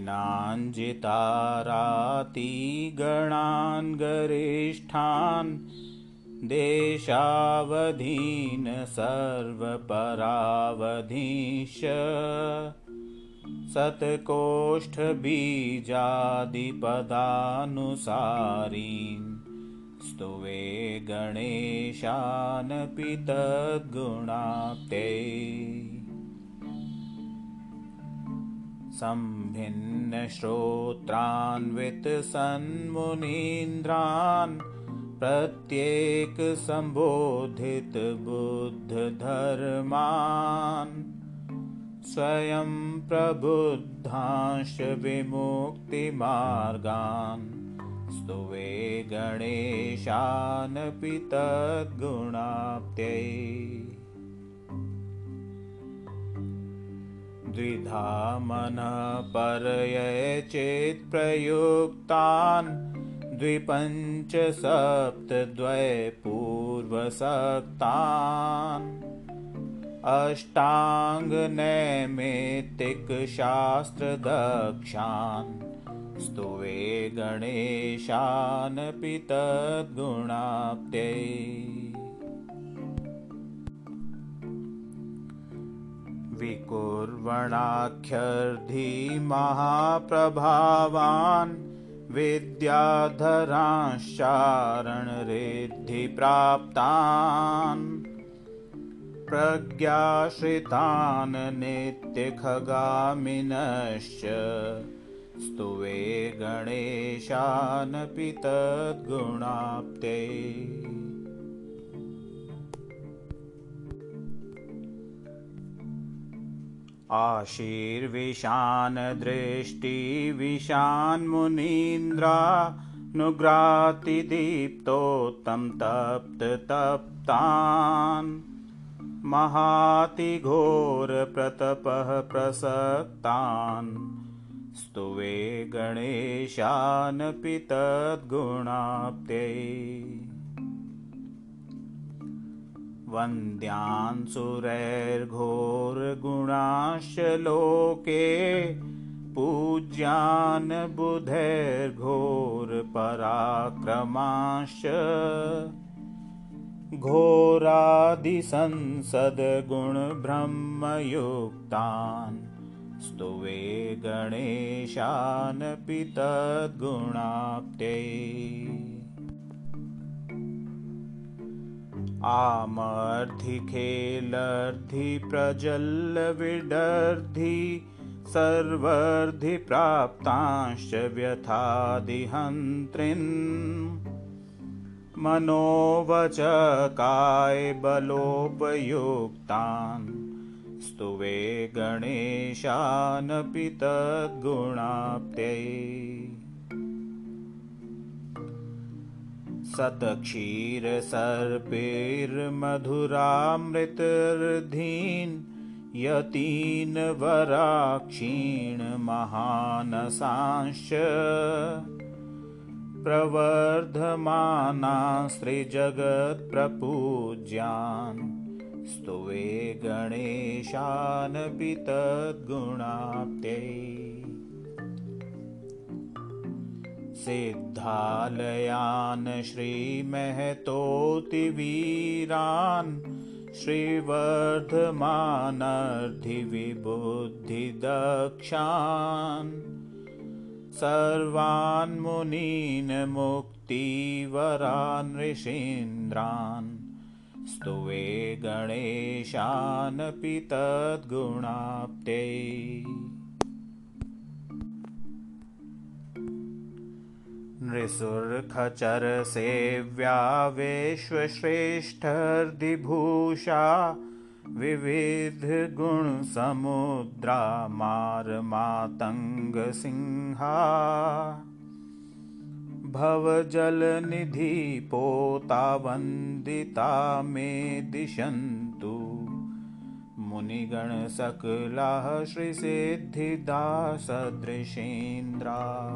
सेनाञ्जितारातिगणान् गरिष्ठान् देशावधीन सर्वपरावधीश। शतकोष्ठबीजादिपदानुसारीन् स्तुवे गणेशानपि तद्गुणाप्ते सम्भिन्नश्रोत्रान्वितसन्मुनीन्द्रान् प्रत्येकसम्बोधितबुद्धधर्मान् स्वयं प्रबुद्धांश विमुक्तिमार्गान् स्तुवे गणेशानपि तद्गुणाप्त्यै द्विधा मनःपरये चेत्प्रयुक्तान् द्विपञ्चसप्तद्वयपूर्वसक्तान् अष्टाङ्गनैमित्तिकशास्त्रदक्षान् स्तुवे गणेशानपि तद्गुणाप्त्यै विकुर्वणाख्यर्धिमहाप्रभावान् विद्याधरांश्चारणरिद्धिप्राप्तान् प्रज्ञाश्रितान् नित्यखगामिनश्च स्तुवे गणेशानपि तद्गुणाप्त्यै आशीर्विशान् दृष्टिविशान्मुनीन्द्रानुग्रातिदीप्तोत्तं तप्ततप्तान् महातिघोरप्रतपः प्रसक्तान् स्तुवे गणेशानपि तद्गुणाप्त्यै वन्द्यान् सुरैर्घोरगुणाश्च लोके पूज्यान् बुधैर्घोरपराक्रमाश्च घोरादिसंसद्गुणब्रह्मयुक्तान् स्तुवे गणेशानपि तद्गुणाप्त्यै आमर्धिखेलर्धिप्रजल्लविडर्धि सर्वर्धिप्राप्तांश्च व्यथादिहन्त्रिन्। मनोवचकायबलोपयुक्तान् स्तुवे गणेशानपि तद्गुणाप्त्यै शतक्षीरसर्पैर्मधुरामृतर्धीन् यतीन् वराक्षीण महानसांश्च। प्रवर्धमानास्त्रिजगत्प्रपूज्यान् स्तुवे गणेशानपि तद्गुणाप्त्यै सिद्धालयान् श्रीमहतोतिवीरान् श्रीवर्धमानर्धिविबुद्धिदक्षान् सर्वान् मुनीन् मुक्तिवरान् ऋषीन्द्रान् स्तुवे गणेशानपि तद्गुणाप्त्यै नृसुर्खचरसेव्या विश्वश्रेष्ठर्दिभूषा विविधगुणसमुद्रा मारमातङ्गसिंहा। भवजलनिधिपोता वन्दिता मे दिशन्तु। मुनिगणसकलाः श्रीसिद्धिदासदृशेन्द्रा